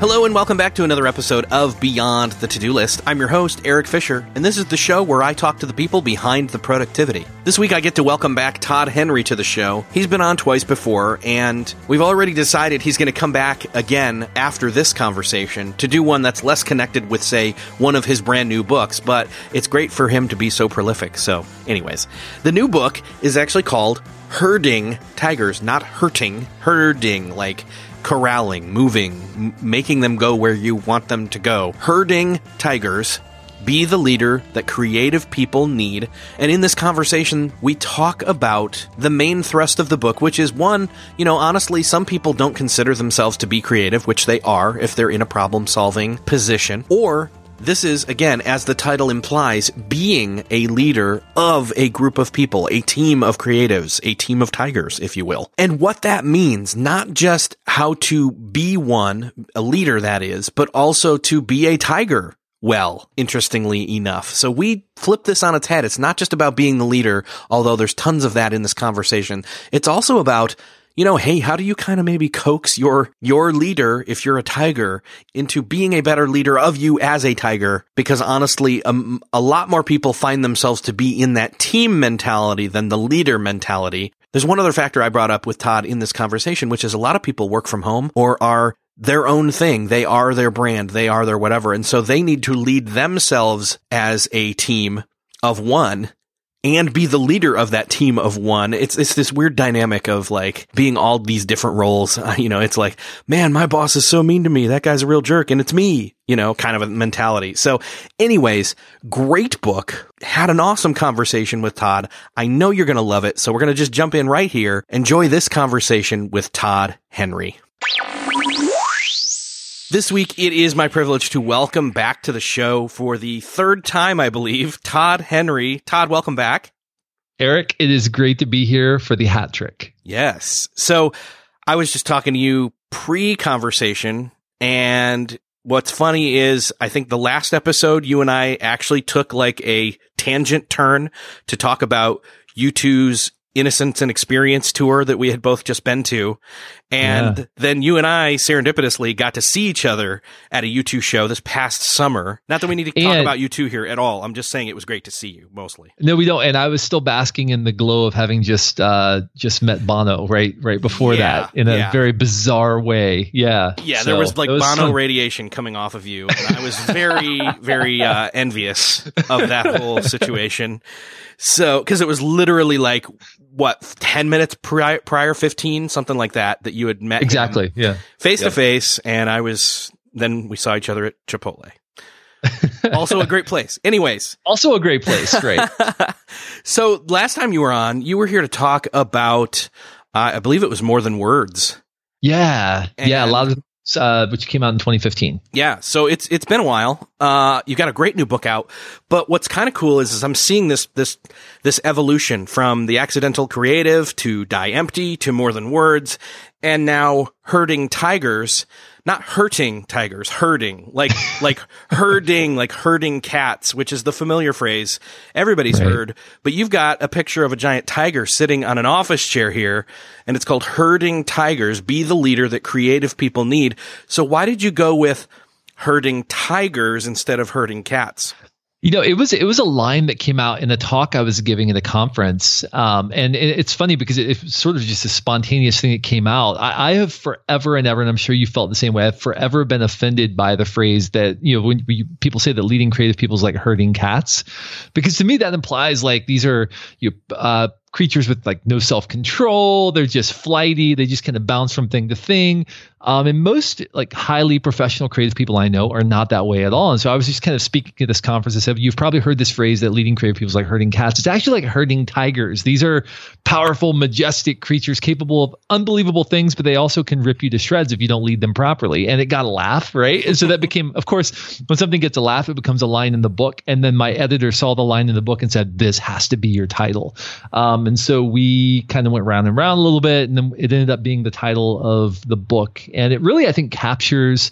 Hello and welcome back to another episode of Beyond the To-Do List. I'm your host, Eric Fisher, and this is the show where I talk to the people behind the productivity. This week I get to welcome back Todd Henry to the show. He's been on twice before, and we've already decided he's going to come back again after this conversation to do one that's less connected with, say, one of his brand new books, but it's great for him to be so prolific. So, anyways, the new book is actually called Herding Tigers, not hurting, herding, like corralling, moving, m- making them go where you want them to go. Herding tigers. Be the leader that creative people need. And in this conversation, we talk about the main thrust of the book, which is one, you know, honestly, some people don't consider themselves to be creative, which they are if they're in a problem solving position, or this is, again, as the title implies, being a leader of a group of people, a team of creatives, a team of tigers, if you will. And what that means, not just how to be one, a leader that is, but also to be a tiger. Well, interestingly enough. So we flip this on its head. It's not just about being the leader, although there's tons of that in this conversation. It's also about you know, hey, how do you kind of maybe coax your, your leader, if you're a tiger, into being a better leader of you as a tiger? Because honestly, um, a lot more people find themselves to be in that team mentality than the leader mentality. There's one other factor I brought up with Todd in this conversation, which is a lot of people work from home or are their own thing. They are their brand. They are their whatever. And so they need to lead themselves as a team of one and be the leader of that team of one. It's it's this weird dynamic of like being all these different roles. You know, it's like, man, my boss is so mean to me. That guy's a real jerk, and it's me. You know, kind of a mentality. So, anyways, great book. Had an awesome conversation with Todd. I know you're gonna love it. So we're gonna just jump in right here. Enjoy this conversation with Todd Henry. This week, it is my privilege to welcome back to the show for the third time, I believe, Todd Henry. Todd, welcome back. Eric, it is great to be here for the hat trick. Yes. So I was just talking to you pre conversation, and what's funny is I think the last episode, you and I actually took like a tangent turn to talk about U2's Innocence and Experience tour that we had both just been to. And yeah. then you and I serendipitously got to see each other at a U2 show this past summer. Not that we need to talk and, about U2 here at all. I'm just saying it was great to see you mostly. No, we don't. And I was still basking in the glow of having just, uh, just met Bono right, right before yeah, that in a yeah. very bizarre way. Yeah. Yeah. So, there was like was Bono fun. radiation coming off of you. And I was very, very, uh, envious of that whole situation. So, cause it was literally like, what, 10 minutes prior, prior 15, something like that, that you had met exactly, yeah, face to face, and I was. Then we saw each other at Chipotle. also a great place. Anyways, also a great place. Great. so last time you were on, you were here to talk about, uh, I believe it was more than words. Yeah, and yeah, a lot of uh, which came out in 2015. Yeah, so it's it's been a while. Uh, you've got a great new book out, but what's kind of cool is, is I'm seeing this this this evolution from the accidental creative to die empty to more than words, and now herding tigers not hurting tigers, herding, like, like herding, like herding cats, which is the familiar phrase everybody's right. heard. But you've got a picture of a giant tiger sitting on an office chair here, and it's called herding tigers. Be the leader that creative people need. So why did you go with herding tigers instead of herding cats? You know, it was it was a line that came out in a talk I was giving at a conference, um, and it, it's funny because it, it's sort of just a spontaneous thing that came out. I, I, have forever and ever, and I'm sure you felt the same way. I've forever been offended by the phrase that you know when people say that leading creative people is like herding cats, because to me that implies like these are you uh, creatures with like no self control. They're just flighty. They just kind of bounce from thing to thing. Um, and most like highly professional creative people I know are not that way at all. And so I was just kind of speaking at this conference and said, you've probably heard this phrase that leading creative people is like herding cats. It's actually like herding tigers. These are powerful, majestic creatures capable of unbelievable things, but they also can rip you to shreds if you don't lead them properly. And it got a laugh, right? And so that became, of course, when something gets a laugh, it becomes a line in the book. And then my editor saw the line in the book and said, this has to be your title. Um, Um, and so we kind of went round and round a little bit, and then it ended up being the title of the book. And it really I think captures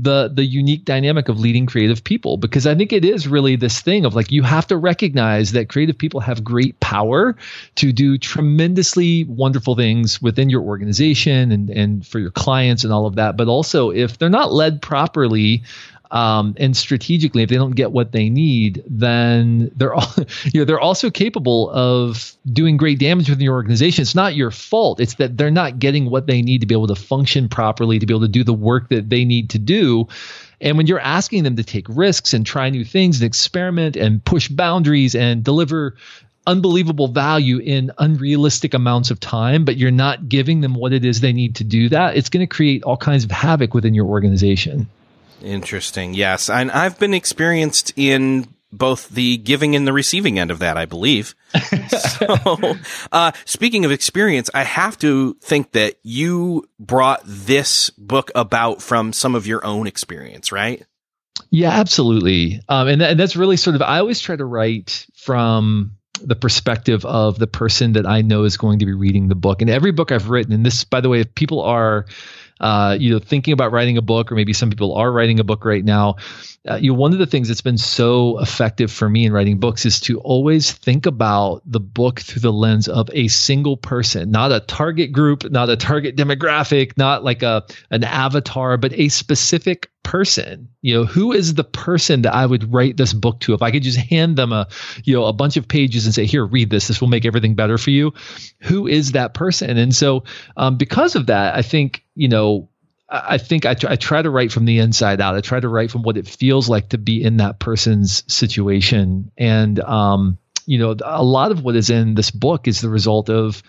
the the unique dynamic of leading creative people because I think it is really this thing of like you have to recognize that creative people have great power to do tremendously wonderful things within your organization and and for your clients and all of that. But also if they're not led properly um, and strategically, if they don't get what they need, then they're all, you know they're also capable of doing great damage within your organization. It's not your fault. It's that they're not getting what they need to be able to function properly, to be able to do the work that they need to do. And when you're asking them to take risks and try new things and experiment and push boundaries and deliver unbelievable value in unrealistic amounts of time, but you're not giving them what it is they need to do that, it's going to create all kinds of havoc within your organization. Interesting. Yes. And I've been experienced in both the giving and the receiving end of that, I believe. so, uh, speaking of experience, I have to think that you brought this book about from some of your own experience, right? Yeah, absolutely. Um, and, th- and that's really sort of, I always try to write from the perspective of the person that I know is going to be reading the book. And every book I've written, and this, by the way, if people are uh, you know, thinking about writing a book, or maybe some people are writing a book right now. Uh, you know, one of the things that's been so effective for me in writing books is to always think about the book through the lens of a single person, not a target group, not a target demographic, not like a an avatar, but a specific person. You know who is the person that i would write this book to? If i could just hand them a you know a bunch of pages and say here read this. This will make everything better for you. Who is that person? And so um, because of that i think you know i think I, I try to write from the inside out. I try to write from what it feels like to be in that person's situation. And um, you know a lot of what is in this book is the result of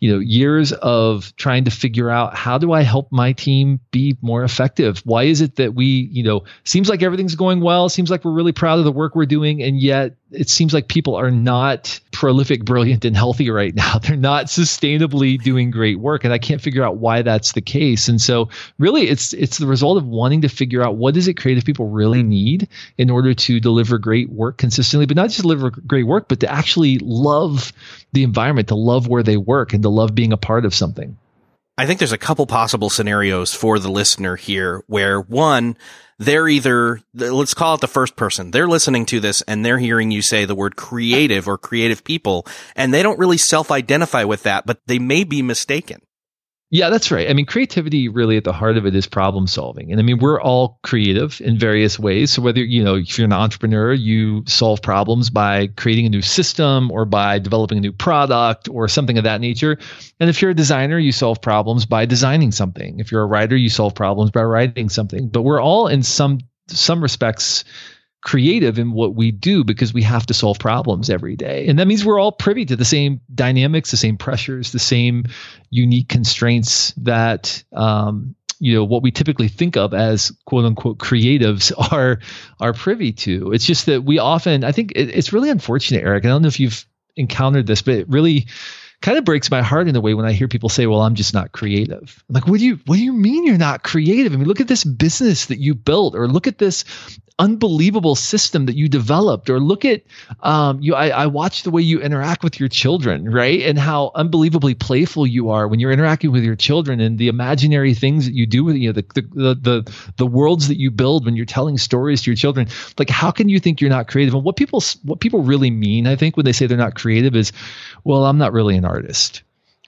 you know years of trying to figure out how do i help my team be more effective why is it that we you know seems like everything's going well seems like we're really proud of the work we're doing and yet it seems like people are not prolific, brilliant, and healthy right now. They're not sustainably doing great work, and I can't figure out why that's the case. And so, really, it's it's the result of wanting to figure out what does it creative people really need in order to deliver great work consistently, but not just deliver great work, but to actually love the environment, to love where they work, and to love being a part of something. I think there's a couple possible scenarios for the listener here where one, they're either, let's call it the first person. They're listening to this and they're hearing you say the word creative or creative people and they don't really self identify with that, but they may be mistaken. Yeah, that's right. I mean, creativity really at the heart of it is problem solving. And I mean, we're all creative in various ways. So whether, you know, if you're an entrepreneur, you solve problems by creating a new system or by developing a new product or something of that nature. And if you're a designer, you solve problems by designing something. If you're a writer, you solve problems by writing something. But we're all in some some respects creative in what we do because we have to solve problems every day. And that means we're all privy to the same dynamics, the same pressures, the same unique constraints that um, you know what we typically think of as quote unquote creatives are are privy to. It's just that we often I think it, it's really unfortunate, Eric. I don't know if you've encountered this, but it really kind of breaks my heart in a way when I hear people say, "Well, I'm just not creative." I'm like, "What do you What do you mean you're not creative? I mean, look at this business that you built, or look at this unbelievable system that you developed or look at um, you I, I watch the way you interact with your children right and how unbelievably playful you are when you're interacting with your children and the imaginary things that you do with you know the the the, the worlds that you build when you're telling stories to your children like how can you think you're not creative and what people what people really mean i think when they say they're not creative is well i'm not really an artist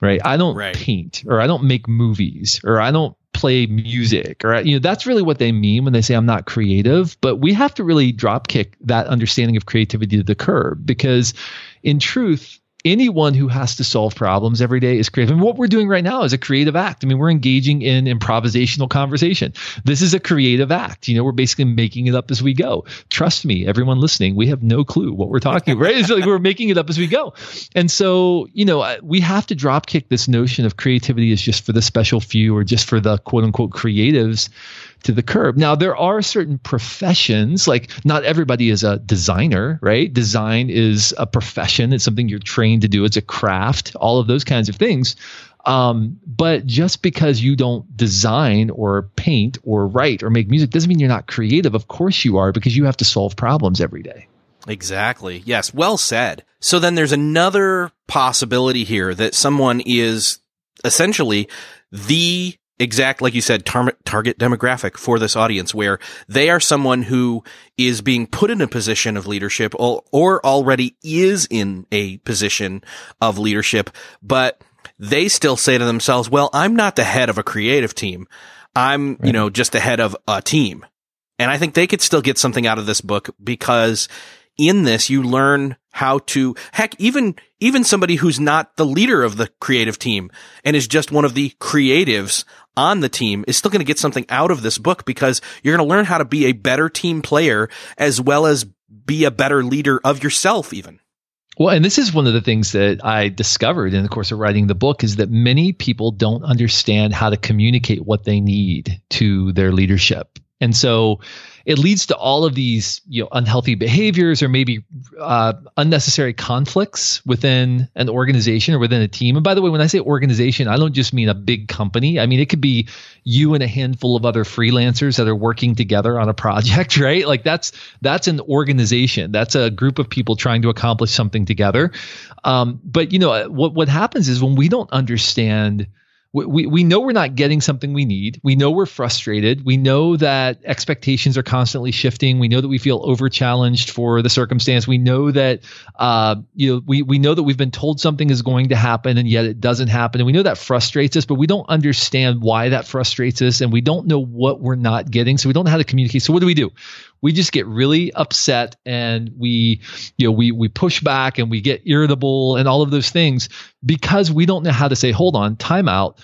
right i don't right. paint or i don't make movies or i don't play music or you know that's really what they mean when they say I'm not creative but we have to really drop kick that understanding of creativity to the curb because in truth anyone who has to solve problems every day is creative. And what we're doing right now is a creative act. I mean, we're engaging in improvisational conversation. This is a creative act. You know, we're basically making it up as we go. Trust me, everyone listening, we have no clue what we're talking, about. right? It's like we're making it up as we go. And so, you know, we have to drop kick this notion of creativity is just for the special few or just for the quote unquote creatives to the curb. Now, there are certain professions, like not everybody is a designer, right? Design is a profession, it's something you're trained to do, it's a craft, all of those kinds of things. Um, but just because you don't design or paint or write or make music doesn't mean you're not creative. Of course you are because you have to solve problems every day. Exactly. Yes. Well said. So then there's another possibility here that someone is essentially the exact, like you said, tar- target demographic for this audience where they are someone who is being put in a position of leadership or, or already is in a position of leadership, but they still say to themselves, well, I'm not the head of a creative team. I'm, right. you know, just the head of a team. And I think they could still get something out of this book because in this, you learn how to, heck, even, even somebody who's not the leader of the creative team and is just one of the creatives on the team is still going to get something out of this book because you're going to learn how to be a better team player as well as be a better leader of yourself even. Well, and this is one of the things that I discovered in the course of writing the book is that many people don't understand how to communicate what they need to their leadership. And so it leads to all of these you know unhealthy behaviors or maybe uh, unnecessary conflicts within an organization or within a team. And by the way, when I say organization, I don't just mean a big company. I mean it could be you and a handful of other freelancers that are working together on a project, right? Like that's that's an organization. That's a group of people trying to accomplish something together. Um, but you know what what happens is when we don't understand we, we know we're not getting something we need. We know we're frustrated. We know that expectations are constantly shifting. We know that we feel over challenged for the circumstance. We know that uh, you know we we know that we've been told something is going to happen and yet it doesn't happen. And we know that frustrates us, but we don't understand why that frustrates us, and we don't know what we're not getting. So we don't know how to communicate. So what do we do? We just get really upset and we you know we we push back and we get irritable and all of those things because we don't know how to say hold on time out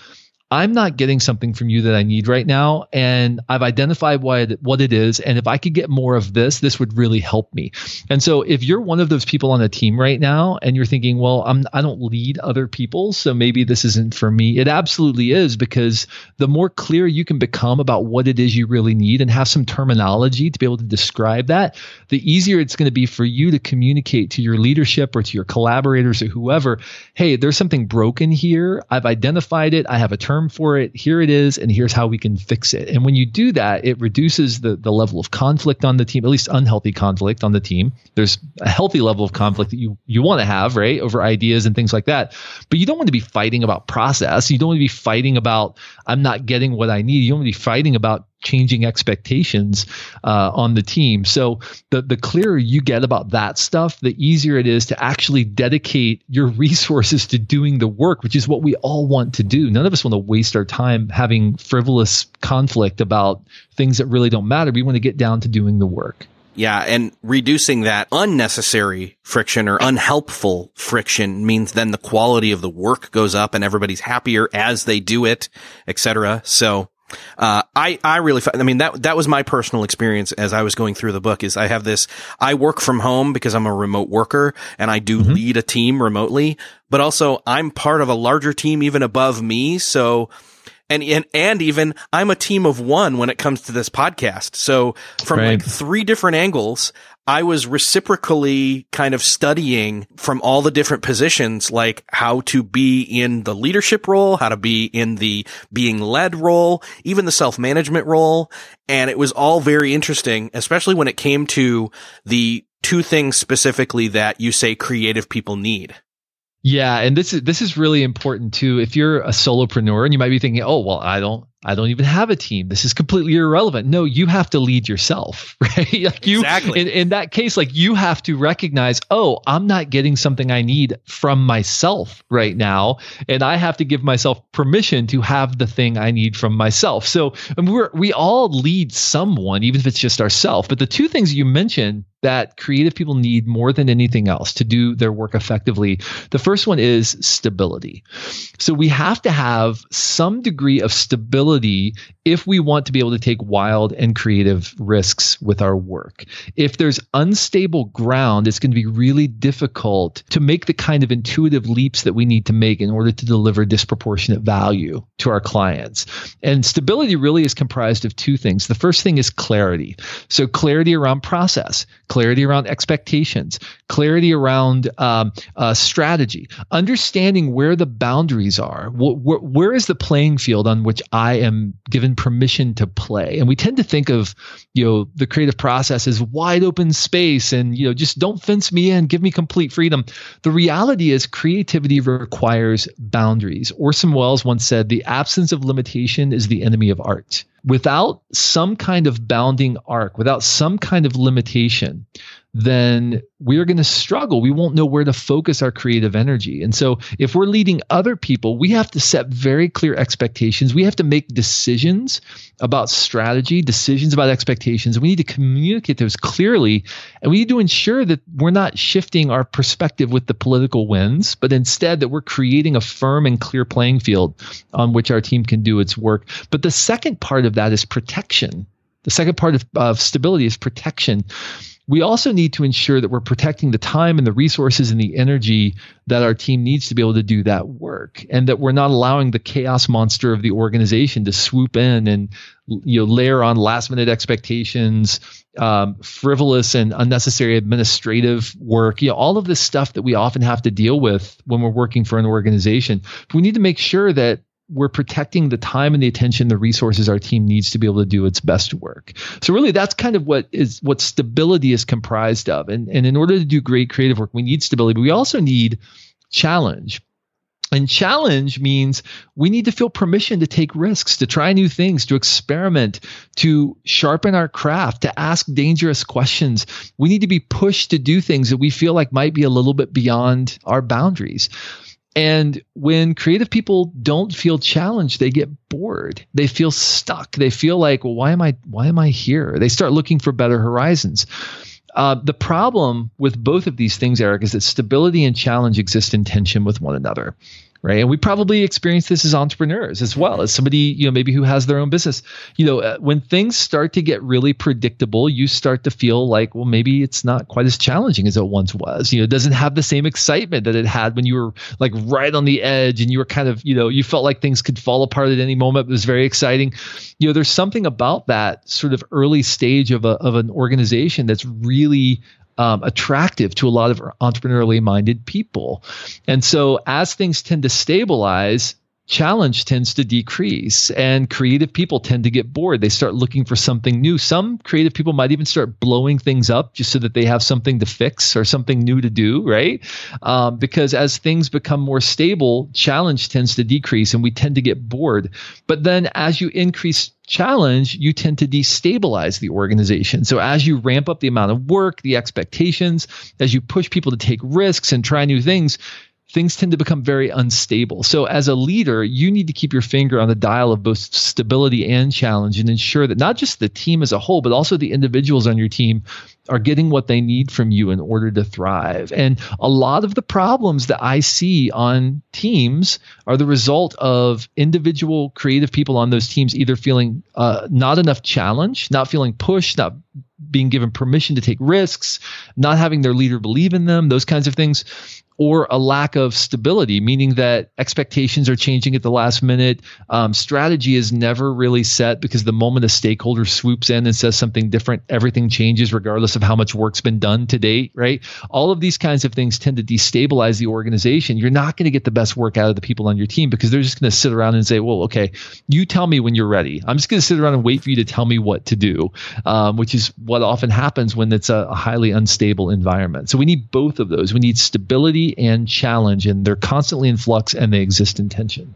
I'm not getting something from you that I need right now. And I've identified what, what it is. And if I could get more of this, this would really help me. And so if you're one of those people on a team right now and you're thinking, well, I'm, I don't lead other people, so maybe this isn't for me, it absolutely is because the more clear you can become about what it is you really need and have some terminology to be able to describe that, the easier it's going to be for you to communicate to your leadership or to your collaborators or whoever, hey, there's something broken here. I've identified it. I have a term term for it. Here it is, and here's how we can fix it. And when you do that, it reduces the, the level of conflict on the team, at least unhealthy conflict on the team. There's a healthy level of conflict that you, you want to have, right, over ideas and things like that. But you don't want to be fighting about process. You don't want to be fighting about, I'm not getting what I need. You don't want to be fighting about changing expectations uh, on the team. So the the clearer you get about that stuff, the easier it is to actually dedicate your resources to doing the work, which is what we all want to do. None of us want to waste our time having frivolous conflict about things that really don't matter. We want to get down to doing the work. Yeah, and reducing that unnecessary friction or unhelpful friction means then the quality of the work goes up and everybody's happier as they do it, etc. So uh, I, I really, I mean, that, that was my personal experience as I was going through the book is I have this, I work from home because I'm a remote worker and I do mm-hmm. lead a team remotely, but also I'm part of a larger team even above me. So, and, and, and even I'm a team of one when it comes to this podcast. So from right. like three different angles, I was reciprocally kind of studying from all the different positions, like how to be in the leadership role, how to be in the being led role, even the self-management role. And it was all very interesting, especially when it came to the two things specifically that you say creative people need. Yeah, and this is this is really important too. If you're a solopreneur and you might be thinking, "Oh, well, I don't I don't even have a team. This is completely irrelevant." No, you have to lead yourself, right? like you exactly. In, in that case, like you have to recognize, "Oh, I'm not getting something I need from myself right now, and I have to give myself permission to have the thing I need from myself." So, and we're we all lead someone, even if it's just ourselves. But the two things you mentioned that creative people need more than anything else to do their work effectively. The first one is stability. So we have to have some degree of stability if we want to be able to take wild and creative risks with our work. If there's unstable ground, it's going to be really difficult to make the kind of intuitive leaps that we need to make in order to deliver disproportionate value to our clients. And stability really is comprised of two things. The first thing is clarity. So clarity around process, clarity around expectations, clarity around um, uh, strategy, understanding where the boundaries are. Wh- wh- where is the playing field on which I am given permission to play? And we tend to think of, you know, the creative process as wide open space and, you know, just don't fence me in, give me complete freedom. The reality is creativity requires boundaries. Orson Welles once said, the absence of limitation is the enemy of art without some kind of bounding arc, without some kind of limitation, then we're going to struggle. We won't know where to focus our creative energy. And so, if we're leading other people, we have to set very clear expectations. We have to make decisions about strategy, decisions about expectations. We need to communicate those clearly. And we need to ensure that we're not shifting our perspective with the political winds, but instead that we're creating a firm and clear playing field on which our team can do its work. But the second part of that is protection. The second part of, of stability is protection we also need to ensure that we're protecting the time and the resources and the energy that our team needs to be able to do that work and that we're not allowing the chaos monster of the organization to swoop in and you know layer on last minute expectations um, frivolous and unnecessary administrative work. You know all of this stuff that we often have to deal with when we're working for an organization. We need to make sure that we're protecting the time and the attention, the resources our team needs to be able to do its best work. So really that's kind of what is what stability is comprised of. And, and in order to do great creative work, we need stability, but we also need challenge. And challenge means we need to feel permission to take risks, to try new things, to experiment, to sharpen our craft, to ask dangerous questions. We need to be pushed to do things that we feel like might be a little bit beyond our boundaries. And when creative people don't feel challenged, they get bored. They feel stuck. They feel like, well, why am I why am I here? They start looking for better horizons. Uh, the problem with both of these things, Eric, is that stability and challenge exist in tension with one another right? And we probably experience this as entrepreneurs as well as somebody, you know, maybe who has their own business. You know, uh, when things start to get really predictable, you start to feel like, well, maybe it's not quite as challenging as it once was. You know, it doesn't have the same excitement that it had when you were like right on the edge and you were kind of, you know, you felt like things could fall apart at any moment. It was very exciting. You know, there's something about that sort of early stage of a of an organization that's really um, attractive to a lot of entrepreneurially minded people. And so as things tend to stabilize, challenge tends to decrease and creative people tend to get bored. They start looking for something new. Some creative people might even start blowing things up just so that they have something to fix or something new to do, right? Um, because as things become more stable, challenge tends to decrease and we tend to get bored. But then as you increase challenge, you tend to destabilize the organization. So as you ramp up the amount of work, the expectations, as you push people to take risks and try new things, things tend to become very unstable. So, as a leader, you need to keep your finger on the dial of both stability and challenge and ensure that not just the team as a whole, but also the individuals on your team are getting what they need from you in order to thrive. And a lot of the problems that I see on teams are the result of individual creative people on those teams either feeling uh, not enough challenge, not feeling pushed, not being given permission to take risks, not having their leader believe in them, those kinds of things, or a lack of stability, meaning that expectations are changing at the last minute. Um, strategy is never really set because the moment a stakeholder swoops in and says something different, everything changes regardless of how much work's been done to date, right? All of these kinds of things tend to destabilize the organization. You're not going to get the best work out of the people on your team because they're just going to sit around and say, well, okay, you tell me when you're ready. I'm just going to sit around and wait for you to tell me what to do, um, which is what often happens when it's a, a highly unstable environment. So we need both of those. We need stability and challenge, and they're constantly in flux and they exist in tension.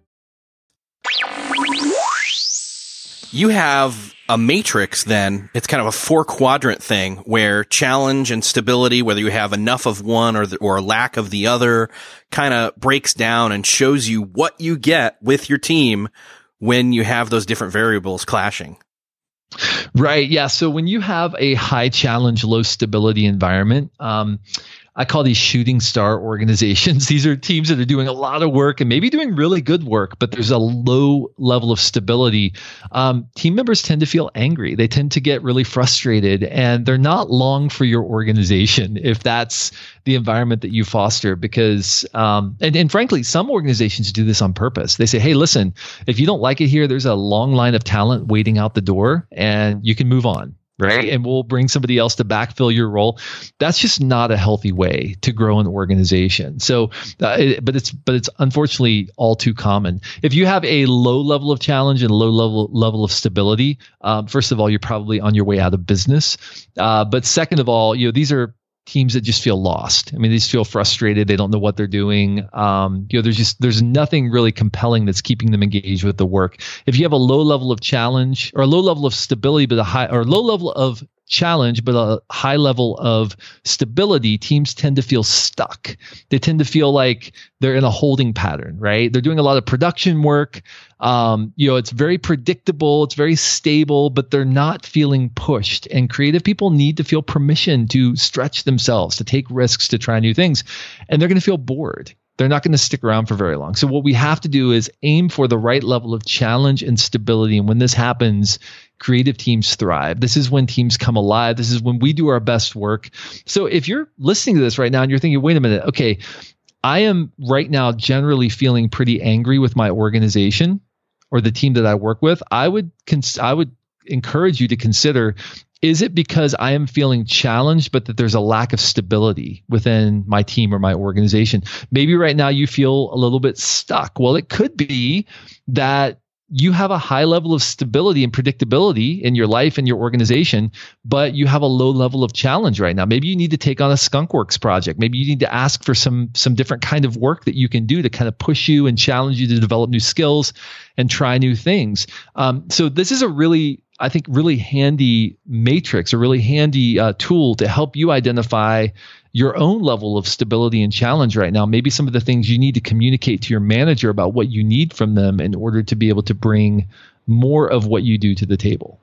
You have a matrix then. It's kind of a four quadrant thing where challenge and stability, whether you have enough of one or the, or lack of the other, kind of breaks down and shows you what you get with your team when you have those different variables clashing. Right. Yeah. So when you have a high challenge, low stability environment, um, I call these shooting star organizations. These are teams that are doing a lot of work and maybe doing really good work, but there's a low level of stability. Um, team members tend to feel angry. They tend to get really frustrated, and they're not long for your organization if that's the environment that you foster. Because, um, and, and frankly, some organizations do this on purpose. They say, hey, listen, if you don't like it here, there's a long line of talent waiting out the door, and you can move on right? And we'll bring somebody else to backfill your role. That's just not a healthy way to grow an organization. So, uh, it, but it's but it's unfortunately all too common. If you have a low level of challenge and low level level of stability, um, first of all, you're probably on your way out of business. Uh, but second of all, you know these are teams that just feel lost. I mean, they just feel frustrated. They don't know what they're doing. Um, you know, there's just there's nothing really compelling that's keeping them engaged with the work. If you have a low level of challenge or a low level of stability, but a high or low level of challenge, but a high level of stability, teams tend to feel stuck. They tend to feel like they're in a holding pattern, right? They're doing a lot of production work. Um, you know, it's very predictable, it's very stable, but they're not feeling pushed. And creative people need to feel permission to stretch themselves, to take risks, to try new things. And they're going to feel bored they're not going to stick around for very long. So what we have to do is aim for the right level of challenge and stability. And when this happens, creative teams thrive. This is when teams come alive. This is when we do our best work. So if you're listening to this right now and you're thinking, wait a minute, okay, I am right now generally feeling pretty angry with my organization or the team that I work with, I would cons- I would encourage you to consider is it because I am feeling challenged, but that there's a lack of stability within my team or my organization? Maybe right now you feel a little bit stuck. Well, it could be that you have a high level of stability and predictability in your life and your organization, but you have a low level of challenge right now. Maybe you need to take on a skunkworks project. Maybe you need to ask for some some different kind of work that you can do to kind of push you and challenge you to develop new skills and try new things. Um, so this is a really I think really handy matrix, a really handy uh, tool to help you identify your own level of stability and challenge right now. Maybe some of the things you need to communicate to your manager about what you need from them in order to be able to bring more of what you do to the table.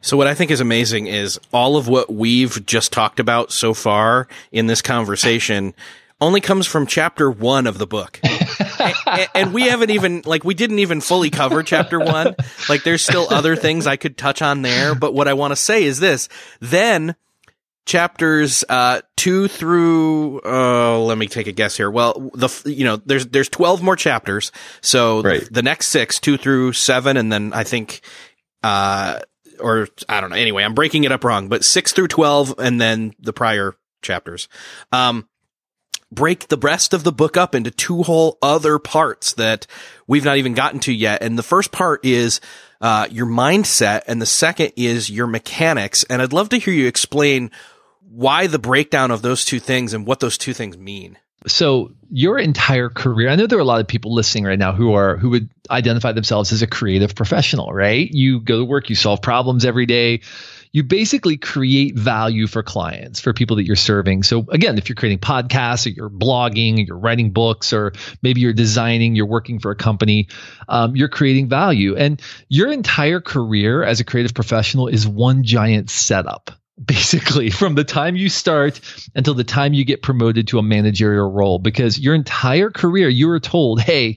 So what I think is amazing is all of what we've just talked about so far in this conversation only comes from chapter one of the book. and, and, we haven't even, like, we didn't even fully cover chapter one. Like, there's still other things I could touch on there. But what I want to say is this. Then chapters uh, two through uh, let me take a guess here. Well, the you know there's there's twelve more chapters, so right. the next six, two through seven, and then I think. Uh, or I don't know. Anyway, I'm breaking it up wrong, but six through 12 and then the prior chapters. Um, break the rest of the book up into two whole other parts that we've not even gotten to yet. And the first part is, uh, your mindset and the second is your mechanics. And I'd love to hear you explain why the breakdown of those two things and what those two things mean. So your entire career, I know there are a lot of people listening right now who are who would identify themselves as a creative professional, right? You go to work, you solve problems every day. You basically create value for clients, for people that you're serving. So again, if you're creating podcasts or you're blogging, or you're writing books, or maybe you're designing, you're working for a company, um, you're creating value. And your entire career as a creative professional is one giant setup basically from the time you start until the time you get promoted to a managerial role because your entire career you were told hey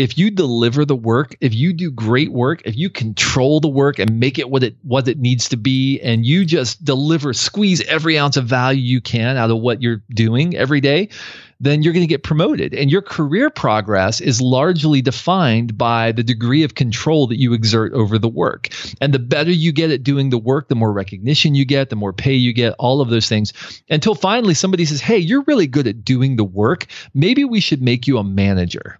if you deliver the work if you do great work if you control the work and make it what it what it needs to be and you just deliver squeeze every ounce of value you can out of what you're doing every day then you're going to get promoted. And your career progress is largely defined by the degree of control that you exert over the work. And the better you get at doing the work, the more recognition you get, the more pay you get, all of those things. Until finally somebody says, Hey, you're really good at doing the work. Maybe we should make you a manager.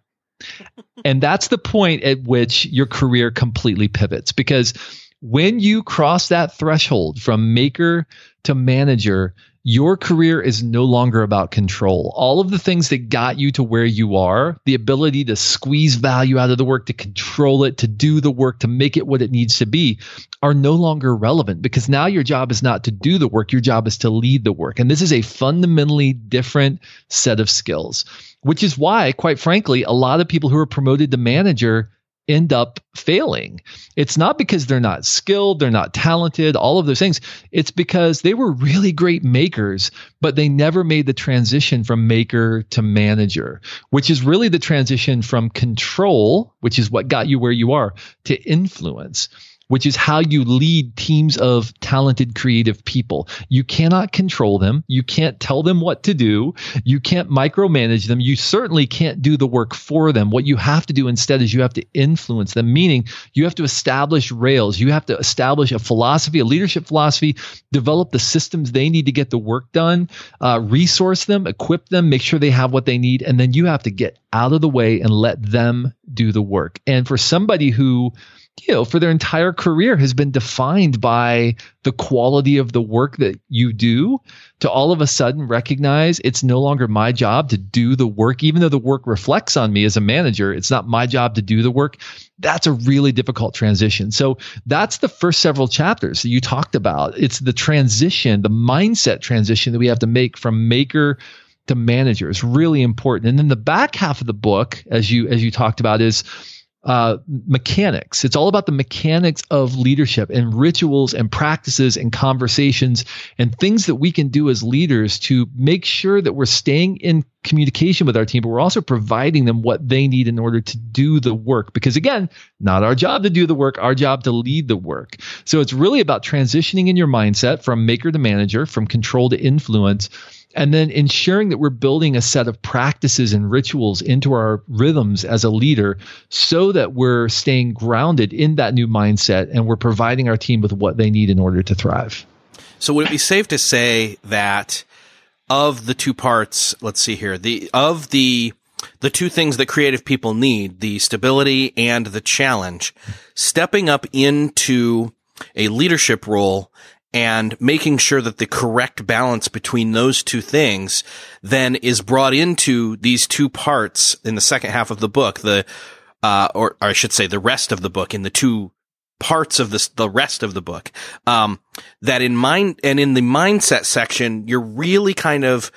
and that's the point at which your career completely pivots because when you cross that threshold from maker to manager, your career is no longer about control. All of the things that got you to where you are, the ability to squeeze value out of the work, to control it, to do the work, to make it what it needs to be, are no longer relevant because now your job is not to do the work, your job is to lead the work. And this is a fundamentally different set of skills, which is why, quite frankly, a lot of people who are promoted to manager end up failing. It's not because they're not skilled, they're not talented, all of those things. It's because they were really great makers, but they never made the transition from maker to manager, which is really the transition from control, which is what got you where you are, to influence which is how you lead teams of talented creative people. You cannot control them. You can't tell them what to do. You can't micromanage them. You certainly can't do the work for them. What you have to do instead is you have to influence them, meaning you have to establish rails. You have to establish a philosophy, a leadership philosophy, develop the systems they need to get the work done, uh, resource them, equip them, make sure they have what they need. And then you have to get out of the way and let them do the work. And for somebody who you know, for their entire career has been defined by the quality of the work that you do to all of a sudden recognize it's no longer my job to do the work, even though the work reflects on me as a manager. It's not my job to do the work. That's a really difficult transition. So that's the first several chapters that you talked about. It's the transition, the mindset transition that we have to make from maker to manager is really important. And then the back half of the book, as you as you talked about, is uh, mechanics. It's all about the mechanics of leadership and rituals and practices and conversations and things that we can do as leaders to make sure that we're staying in communication with our team, but we're also providing them what they need in order to do the work. Because again, not our job to do the work, our job to lead the work. So it's really about transitioning in your mindset from maker to manager, from control to influence and then ensuring that we're building a set of practices and rituals into our rhythms as a leader so that we're staying grounded in that new mindset and we're providing our team with what they need in order to thrive. So would it be safe to say that of the two parts, let's see here, the of the the two things that creative people need, the stability and the challenge, stepping up into a leadership role and making sure that the correct balance between those two things then is brought into these two parts in the second half of the book, the, uh, or, or I should say the rest of the book in the two parts of this, the rest of the book. Um, that in mind and in the mindset section, you're really kind of,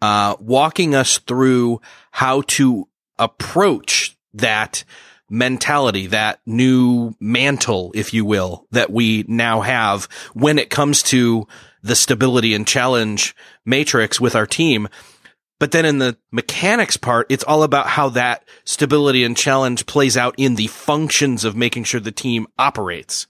uh, walking us through how to approach that mentality, that new mantle, if you will, that we now have when it comes to the stability and challenge matrix with our team. But then in the mechanics part, it's all about how that stability and challenge plays out in the functions of making sure the team operates.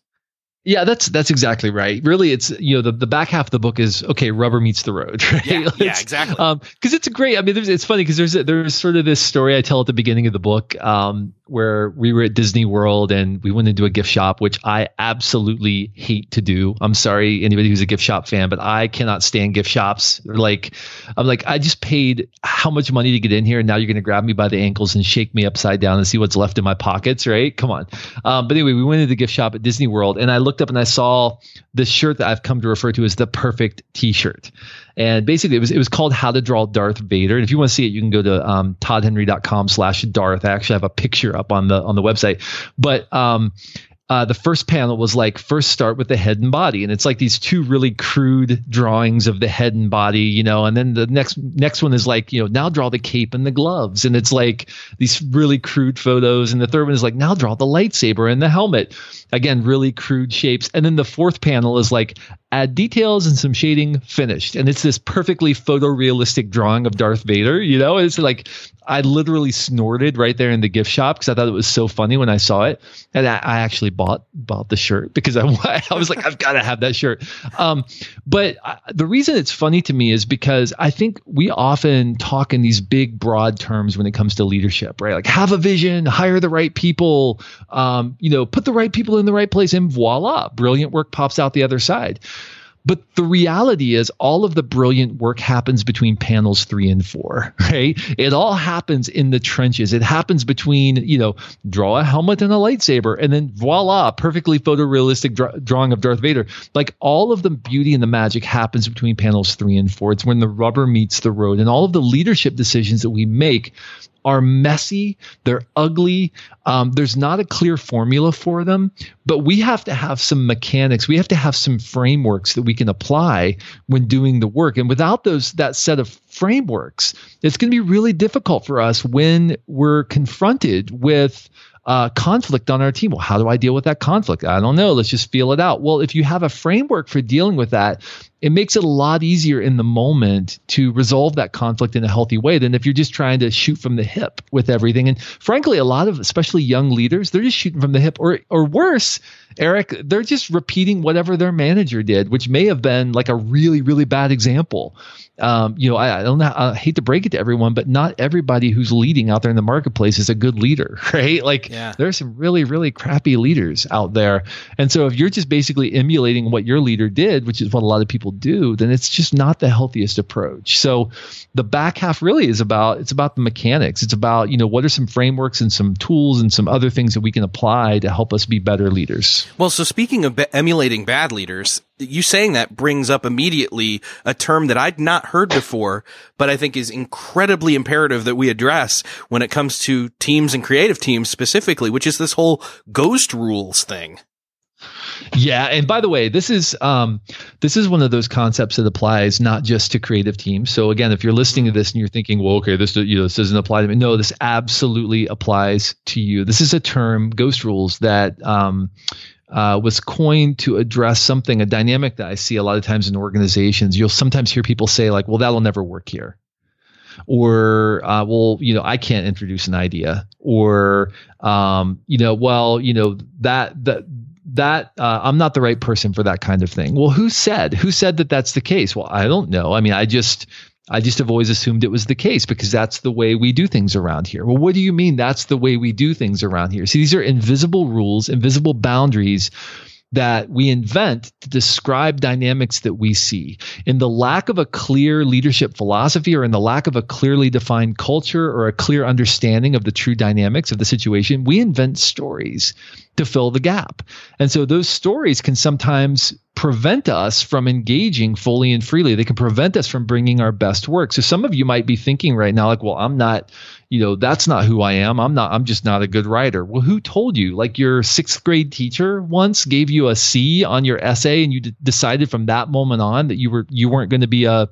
Yeah, that's that's exactly right. Really, it's you know the, the back half of the book is okay. Rubber meets the road, right? Yeah, yeah exactly. Because um, it's a great. I mean, it's funny because there's there's sort of this story I tell at the beginning of the book um, where we were at Disney World and we went into a gift shop, which I absolutely hate to do. I'm sorry, anybody who's a gift shop fan, but I cannot stand gift shops. Like, I'm like, I just paid how much money to get in here, and now you're going to grab me by the ankles and shake me upside down and see what's left in my pockets, right? Come on. Um, but anyway, we went into the gift shop at Disney World, and I looked up and I saw this shirt that I've come to refer to as the perfect T-shirt. And basically, it was it was called How to Draw Darth Vader. And if you want to see it, you can go to um, toddhenry.com slash Darth. I actually have a picture up on the on the website. But um, uh, the first panel was like first start with the head and body. And it's like these two really crude drawings of the head and body you know and then the next next one is like you know now draw the cape and the gloves. And it's like these really crude photos. And the third one is like now draw the lightsaber and the helmet. Again really crude shapes. And then the fourth panel is like add details and some shading finished and it's this perfectly photorealistic drawing of darth vader you know it's like I literally snorted right there in the gift shop because I thought it was so funny when I saw it, and I, I actually bought bought the shirt because I I was like I've got to have that shirt. Um, but I, the reason it's funny to me is because I think we often talk in these big broad terms when it comes to leadership, right? Like have a vision, hire the right people, um, you know, put the right people in the right place, and voila, brilliant work pops out the other side. But the reality is, all of the brilliant work happens between panels three and four, right? It all happens in the trenches. It happens between, you know, draw a helmet and a lightsaber, and then voila, perfectly photorealistic dra- drawing of Darth Vader. Like all of the beauty and the magic happens between panels three and four. It's when the rubber meets the road, and all of the leadership decisions that we make are messy, they're ugly. Um, there's not a clear formula for them, but we have to have some mechanics. We have to have some frameworks that we can apply when doing the work. And without those that set of frameworks, it's going to be really difficult for us when we're confronted with uh, conflict on our team. Well, how do I deal with that conflict? I don't know. Let's just feel it out. Well, if you have a framework for dealing with that, it makes it a lot easier in the moment to resolve that conflict in a healthy way than if you're just trying to shoot from the hip with everything. And frankly, a lot of especially young leaders, they're just shooting from the hip, or or worse, Eric, they're just repeating whatever their manager did, which may have been like a really really bad example um, you know, I, I, don't know, I hate to break it to everyone, but not everybody who's leading out there in the marketplace is a good leader, right? Like yeah. there are some really, really crappy leaders out there. And so if you're just basically emulating what your leader did, which is what a lot of people do, then it's just not the healthiest approach. So the back half really is about, it's about the mechanics. It's about, you know, what are some frameworks and some tools and some other things that we can apply to help us be better leaders. Well, so speaking of be- emulating bad leaders, you saying that brings up immediately a term that I'd not heard before, but I think is incredibly imperative that we address when it comes to teams and creative teams specifically, which is this whole ghost rules thing. Yeah, and by the way, this is um, this is one of those concepts that applies not just to creative teams. So again, if you're listening to this and you're thinking, "Well, okay, this you know this doesn't apply to me," no, this absolutely applies to you. This is a term, ghost rules, that um, uh, was coined to address something, a dynamic that I see a lot of times in organizations. You'll sometimes hear people say, like, well, that'll never work here. Or, uh, well, you know, I can't introduce an idea. Or, um, you know, well, you know, that, that, that uh, I'm not the right person for that kind of thing. Well, who said? Who said that that's the case? Well, I don't know. I mean, I just I just have always assumed it was the case because that's the way we do things around here. Well, what do you mean that's the way we do things around here? See, these are invisible rules, invisible boundaries that we invent to describe dynamics that we see. In the lack of a clear leadership philosophy or in the lack of a clearly defined culture or a clear understanding of the true dynamics of the situation, we invent stories to fill the gap. And so those stories can sometimes prevent us from engaging fully and freely. They can prevent us from bringing our best work. So some of you might be thinking right now, like, well, I'm not, you know, that's not who I am. I'm not, I'm just not a good writer. Well, who told you? Like your sixth grade teacher once gave you a C on your essay and you d- decided from that moment on that you were, you weren't going to be a,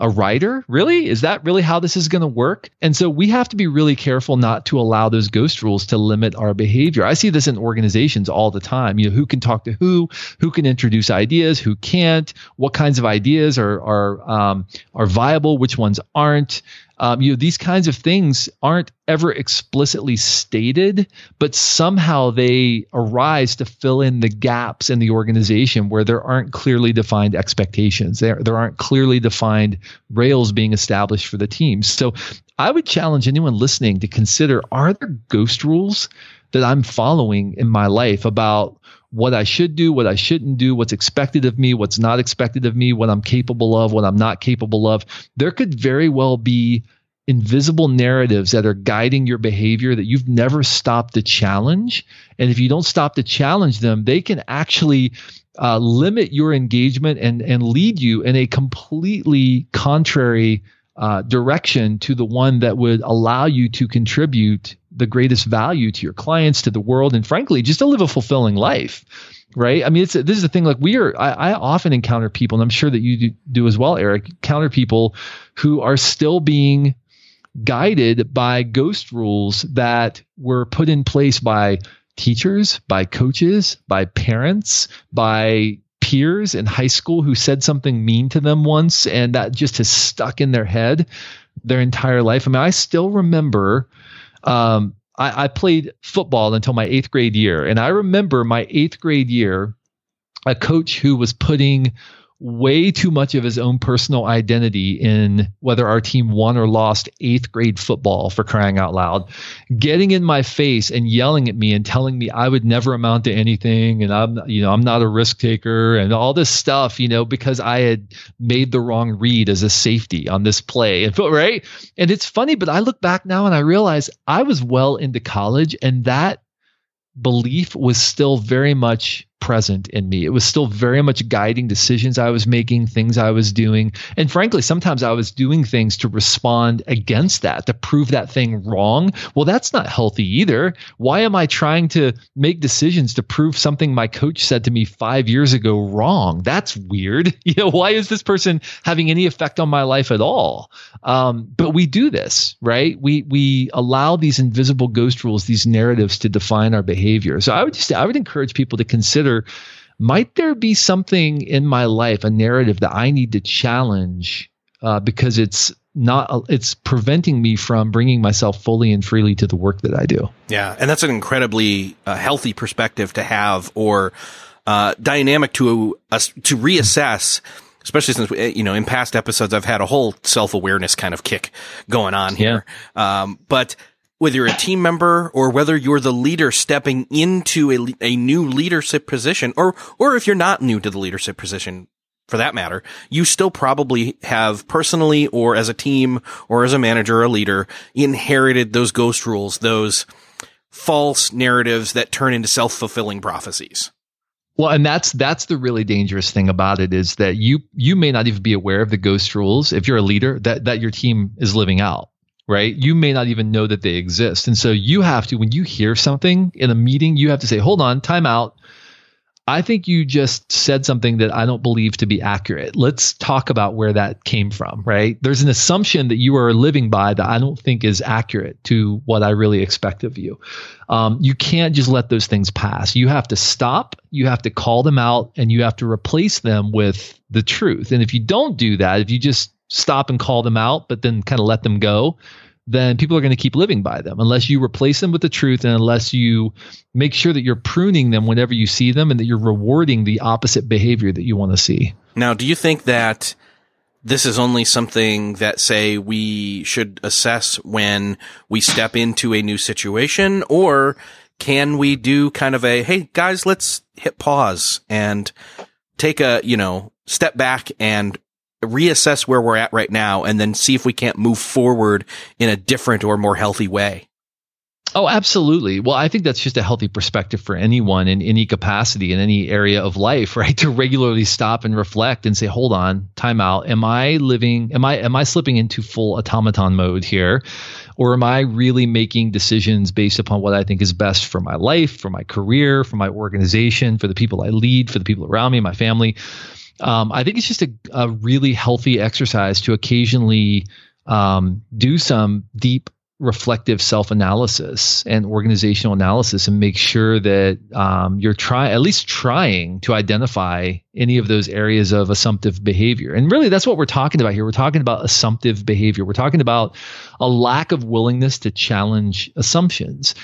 a writer? Really? Is that really how this is going to work? And so we have to be really careful not to allow those ghost rules to limit our behavior. I see this in organizations all the time. You know, who can talk to who, who can introduce ideas, who can't, what kinds of ideas are are um, are viable, which ones aren't. Um, you know, these kinds of things aren't ever explicitly stated, but somehow they arise to fill in the gaps in the organization where there aren't clearly defined expectations. There, there aren't clearly defined rails being established for the team. So I would challenge anyone listening to consider are there ghost rules that I'm following in my life about what I should do, what I shouldn't do, what's expected of me, what's not expected of me, what I'm capable of, what I'm not capable of. There could very well be invisible narratives that are guiding your behavior that you've never stopped to challenge. And if you don't stop to challenge them, they can actually uh, limit your engagement and, and lead you in a completely contrary uh, direction to the one that would allow you to contribute the greatest value to your clients, to the world, and frankly, just to live a fulfilling life. Right. I mean, it's this is the thing. Like we are, I, I often encounter people, and I'm sure that you do, do as well, Eric. Encounter people who are still being guided by ghost rules that were put in place by teachers, by coaches, by parents, by peers in high school who said something mean to them once and that just has stuck in their head their entire life. I mean, I still remember um, I, I played football until my eighth grade year. And I remember my eighth grade year, a coach who was putting way too much of his own personal identity in whether our team won or lost eighth grade football for crying out loud, getting in my face and yelling at me and telling me I would never amount to anything and I'm you know I'm not a risk taker and all this stuff you know because I had made the wrong read as a safety on this play. And right? And it's funny but I look back now and I realize I was well into college and that belief was still very much present in me. It was still very much guiding decisions I was making, things I was doing. And frankly, sometimes I was doing things to respond against that, to prove that thing wrong. Well, that's not healthy either. Why am I trying to make decisions to prove something my coach said to me five years ago wrong? That's weird. You know, why is this person having any effect on my life at all? Um, but we do this, right? We we allow these invisible ghost rules, these narratives to define our behavior. So I would just I would encourage people to consider might there be something in my life, a narrative that I need to challenge uh, because it's not it's preventing me from bringing myself fully and freely to the work that I do. Yeah, and that's an incredibly uh, healthy perspective to have, or uh, dynamic to us to reassess. Especially since you know in past episodes I've had a whole self awareness kind of kick going on here, yeah. um, but whether you're a team member or whether you're the leader stepping into a, a new leadership position or, or if you're not new to the leadership position for that matter, you still probably have personally or as a team or as a manager or a leader inherited those ghost rules, those false narratives that turn into self-fulfilling prophecies. Well, and that's that's the really dangerous thing about it is that you you may not even be aware of the ghost rules if you're a leader that that your team is living out right? You may not even know that they exist. And so you have to, when you hear something in a meeting, you have to say, hold on, time out. I think you just said something that I don't believe to be accurate. Let's talk about where that came from, right? There's an assumption that you are living by that I don't think is accurate to what I really expect of you. Um, you can't just let those things pass. You have to stop, you have to call them out, and you have to replace them with the truth. And if you don't do that, if you just stop and call them out, but then kind of let them go, then people are going to keep living by them unless you replace them with the truth and unless you make sure that you're pruning them whenever you see them and that you're rewarding the opposite behavior that you want to see. Now, do you think that this is only something that say we should assess when we step into a new situation or can we do kind of a, hey guys, let's hit pause and take a, you know, step back and reassess where we're at right now and then see if we can't move forward in a different or more healthy way. Oh, absolutely. Well, I think that's just a healthy perspective for anyone in any capacity in any area of life, right? To regularly stop and reflect and say, "Hold on, time out. Am I living am I am I slipping into full automaton mode here or am I really making decisions based upon what I think is best for my life, for my career, for my organization, for the people I lead, for the people around me, my family?" Um, I think it's just a, a really healthy exercise to occasionally um, do some deep reflective self-analysis and organizational analysis and make sure that um, you're trying at least trying to identify any of those areas of assumptive behavior. And really that's what we're talking about here. We're talking about assumptive behavior. We're talking about a lack of willingness to challenge assumptions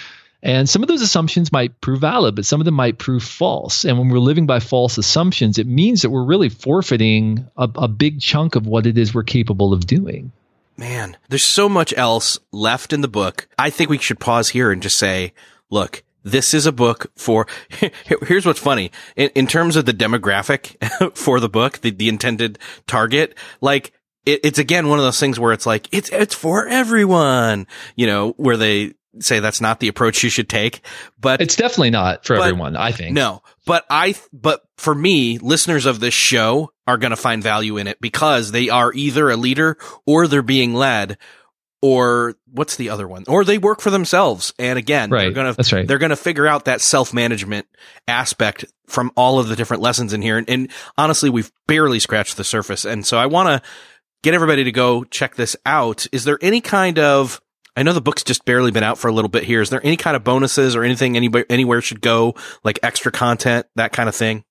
and some of those assumptions might prove valid, but some of them might prove false. And when we're living by false assumptions, it means that we're really forfeiting a, a big chunk of what it is we're capable of doing. Man, there's so much else left in the book. I think we should pause here and just say, look, this is a book for, here's what's funny. In, in terms of the demographic for the book, the, the intended target, like, it, it's again one of those things where it's like, it's, it's for everyone, you know, where they, say that's not the approach you should take, but it's definitely not for everyone. I think no, but I, but for me, listeners of this show are going to find value in it because they are either a leader or they're being led or what's the other one? Or they work for themselves. And again, right. they're going to, That's right. they're going to figure out that self-management aspect from all of the different lessons in here. And, and honestly, we've barely scratched the surface. And so I want to get everybody to go check this out. Is there any kind of, I know the book's just barely been out for a little bit here. Is there any kind of bonuses or anything anybody, anywhere should go, like extra content, that kind of thing?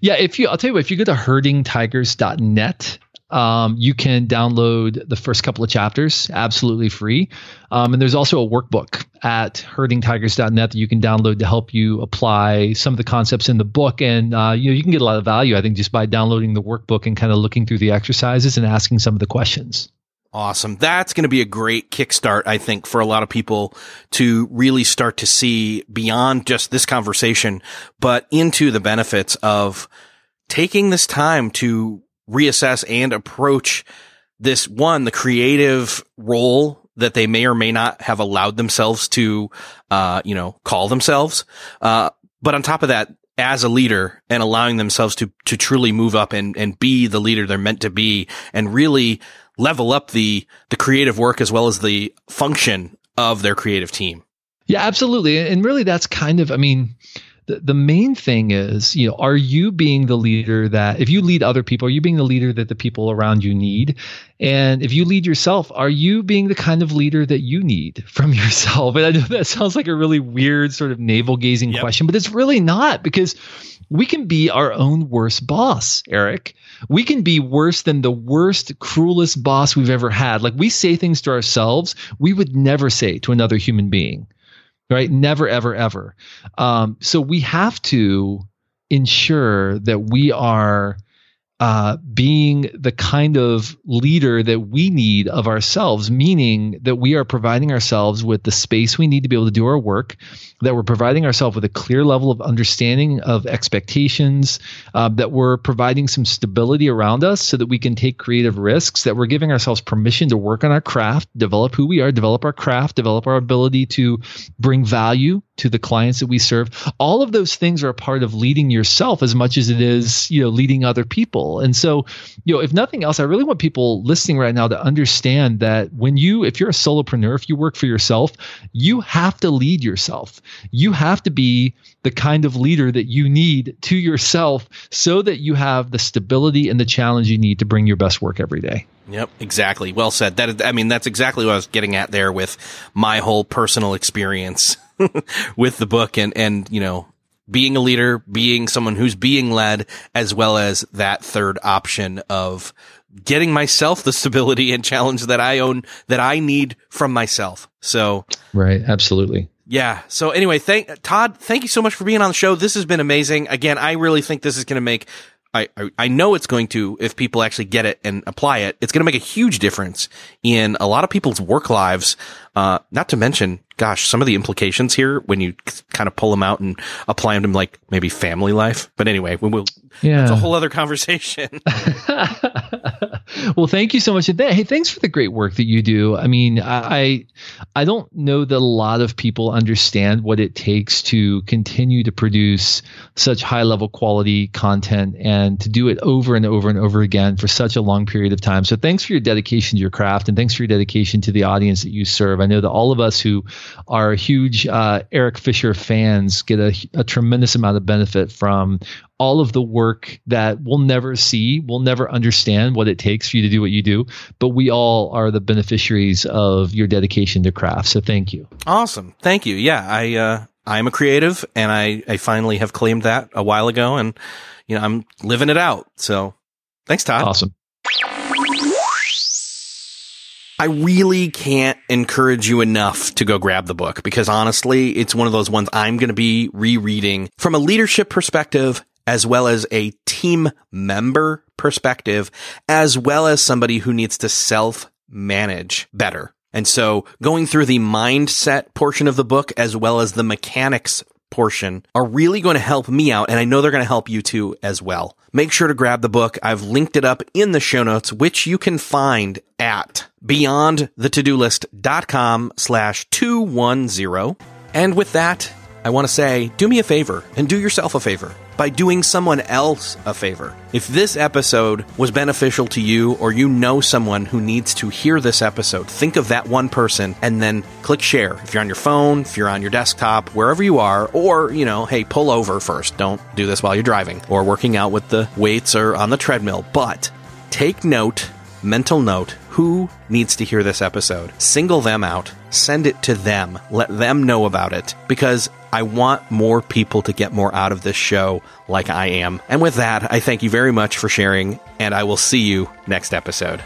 Yeah, if you, I'll tell you what, if you go to herdingtigers.net, um, you can download the first couple of chapters absolutely free. Um, and there's also a workbook at herdingtigers.net that you can download to help you apply some of the concepts in the book. And uh, you know, you can get a lot of value, I think, just by downloading the workbook and kind of looking through the exercises and asking some of the questions. Awesome. That's going to be a great kickstart, I think, for a lot of people to really start to see beyond just this conversation, but into the benefits of taking this time to reassess and approach this one, the creative role that they may or may not have allowed themselves to, uh, you know, call themselves. Uh, but on top of that, as a leader and allowing themselves to, to truly move up and, and be the leader they're meant to be and really level up the the creative work as well as the function of their creative team. Yeah, absolutely. And really that's kind of I mean the, the main thing is, you know, are you being the leader that if you lead other people, are you being the leader that the people around you need? And if you lead yourself, are you being the kind of leader that you need from yourself? And I know that sounds like a really weird sort of navel gazing yep. question, but it's really not because we can be our own worst boss, Eric. We can be worse than the worst, cruelest boss we've ever had. Like we say things to ourselves we would never say to another human being, right? Never, ever, ever. Um, so we have to ensure that we are uh, being the kind of leader that we need of ourselves, meaning that we are providing ourselves with the space we need to be able to do our work, that we're providing ourselves with a clear level of understanding of expectations, uh, that we're providing some stability around us so that we can take creative risks, that we're giving ourselves permission to work on our craft, develop who we are, develop our craft, develop our ability to bring value to the clients that we serve. All of those things are a part of leading yourself as much as it is, you know, leading other people. And so, you know, if nothing else, I really want people listening right now to understand that when you, if you're a solopreneur, if you work for yourself, you have to lead yourself. You have to be the kind of leader that you need to yourself so that you have the stability and the challenge you need to bring your best work every day. Yep, exactly. Well said. That I mean, that's exactly what I was getting at there with my whole personal experience with the book and, and, you know, being a leader, being someone who's being led, as well as that third option of getting myself the stability and challenge that I own, that I need from myself. So. Right. Absolutely. Yeah. So anyway, thank Todd, thank you so much for being on the show. This has been amazing. Again, I really think this is going to make I, I, I know it's going to, if people actually get it and apply it, it's going to make a huge difference in a lot of people's work lives. Uh, not to mention, gosh, some of the implications here when you kind of pull them out and apply them to like maybe family life. But anyway, we will, yeah. it's a whole other conversation. well, thank you so much. Hey, thanks for the great work that you do. I mean, I, I don't know that a lot of people understand what it takes to continue to produce such high level quality content and to do it over and over and over again for such a long period of time. So thanks for your dedication to your craft and thanks for your dedication to the audience that you serve. I know that all of us who are huge uh, Erik Fisher fans get a, a tremendous amount of benefit from all of the work that we'll never see, we'll never understand what it takes for you to do what you do, but we all are the beneficiaries of your dedication to craft. So thank you. Awesome. Thank you. Yeah, I uh I'm a creative and I I finally have claimed that a while ago and you know, I'm living it out. So thanks Todd. Awesome. I really can't encourage you enough to go grab the book because honestly, it's one of those ones I'm going to be rereading from a leadership perspective as well as a team member perspective, as well as somebody who needs to self manage better. And so going through the mindset portion of the book as well as the mechanics portion are really going to help me out. And I know they're going to help you too as well. Make sure to grab the book. I've linked it up in the show notes, which you can find at beyondthetodolist.com slash 210. And with that, I want to say, do me a favor and do yourself a favor by doing someone else a favor. If this episode was beneficial to you or you know someone who needs to hear this episode, think of that one person and then click share. If you're on your phone, if you're on your desktop, wherever you are, or, you know, hey, pull over first. Don't do this while you're driving or working out with the weights or on the treadmill, but take note, mental note, who needs to hear this episode. Single them out, send it to them, let them know about it because I want more people to get more out of this show like I am. And with that, I thank you very much for sharing, and I will see you next episode.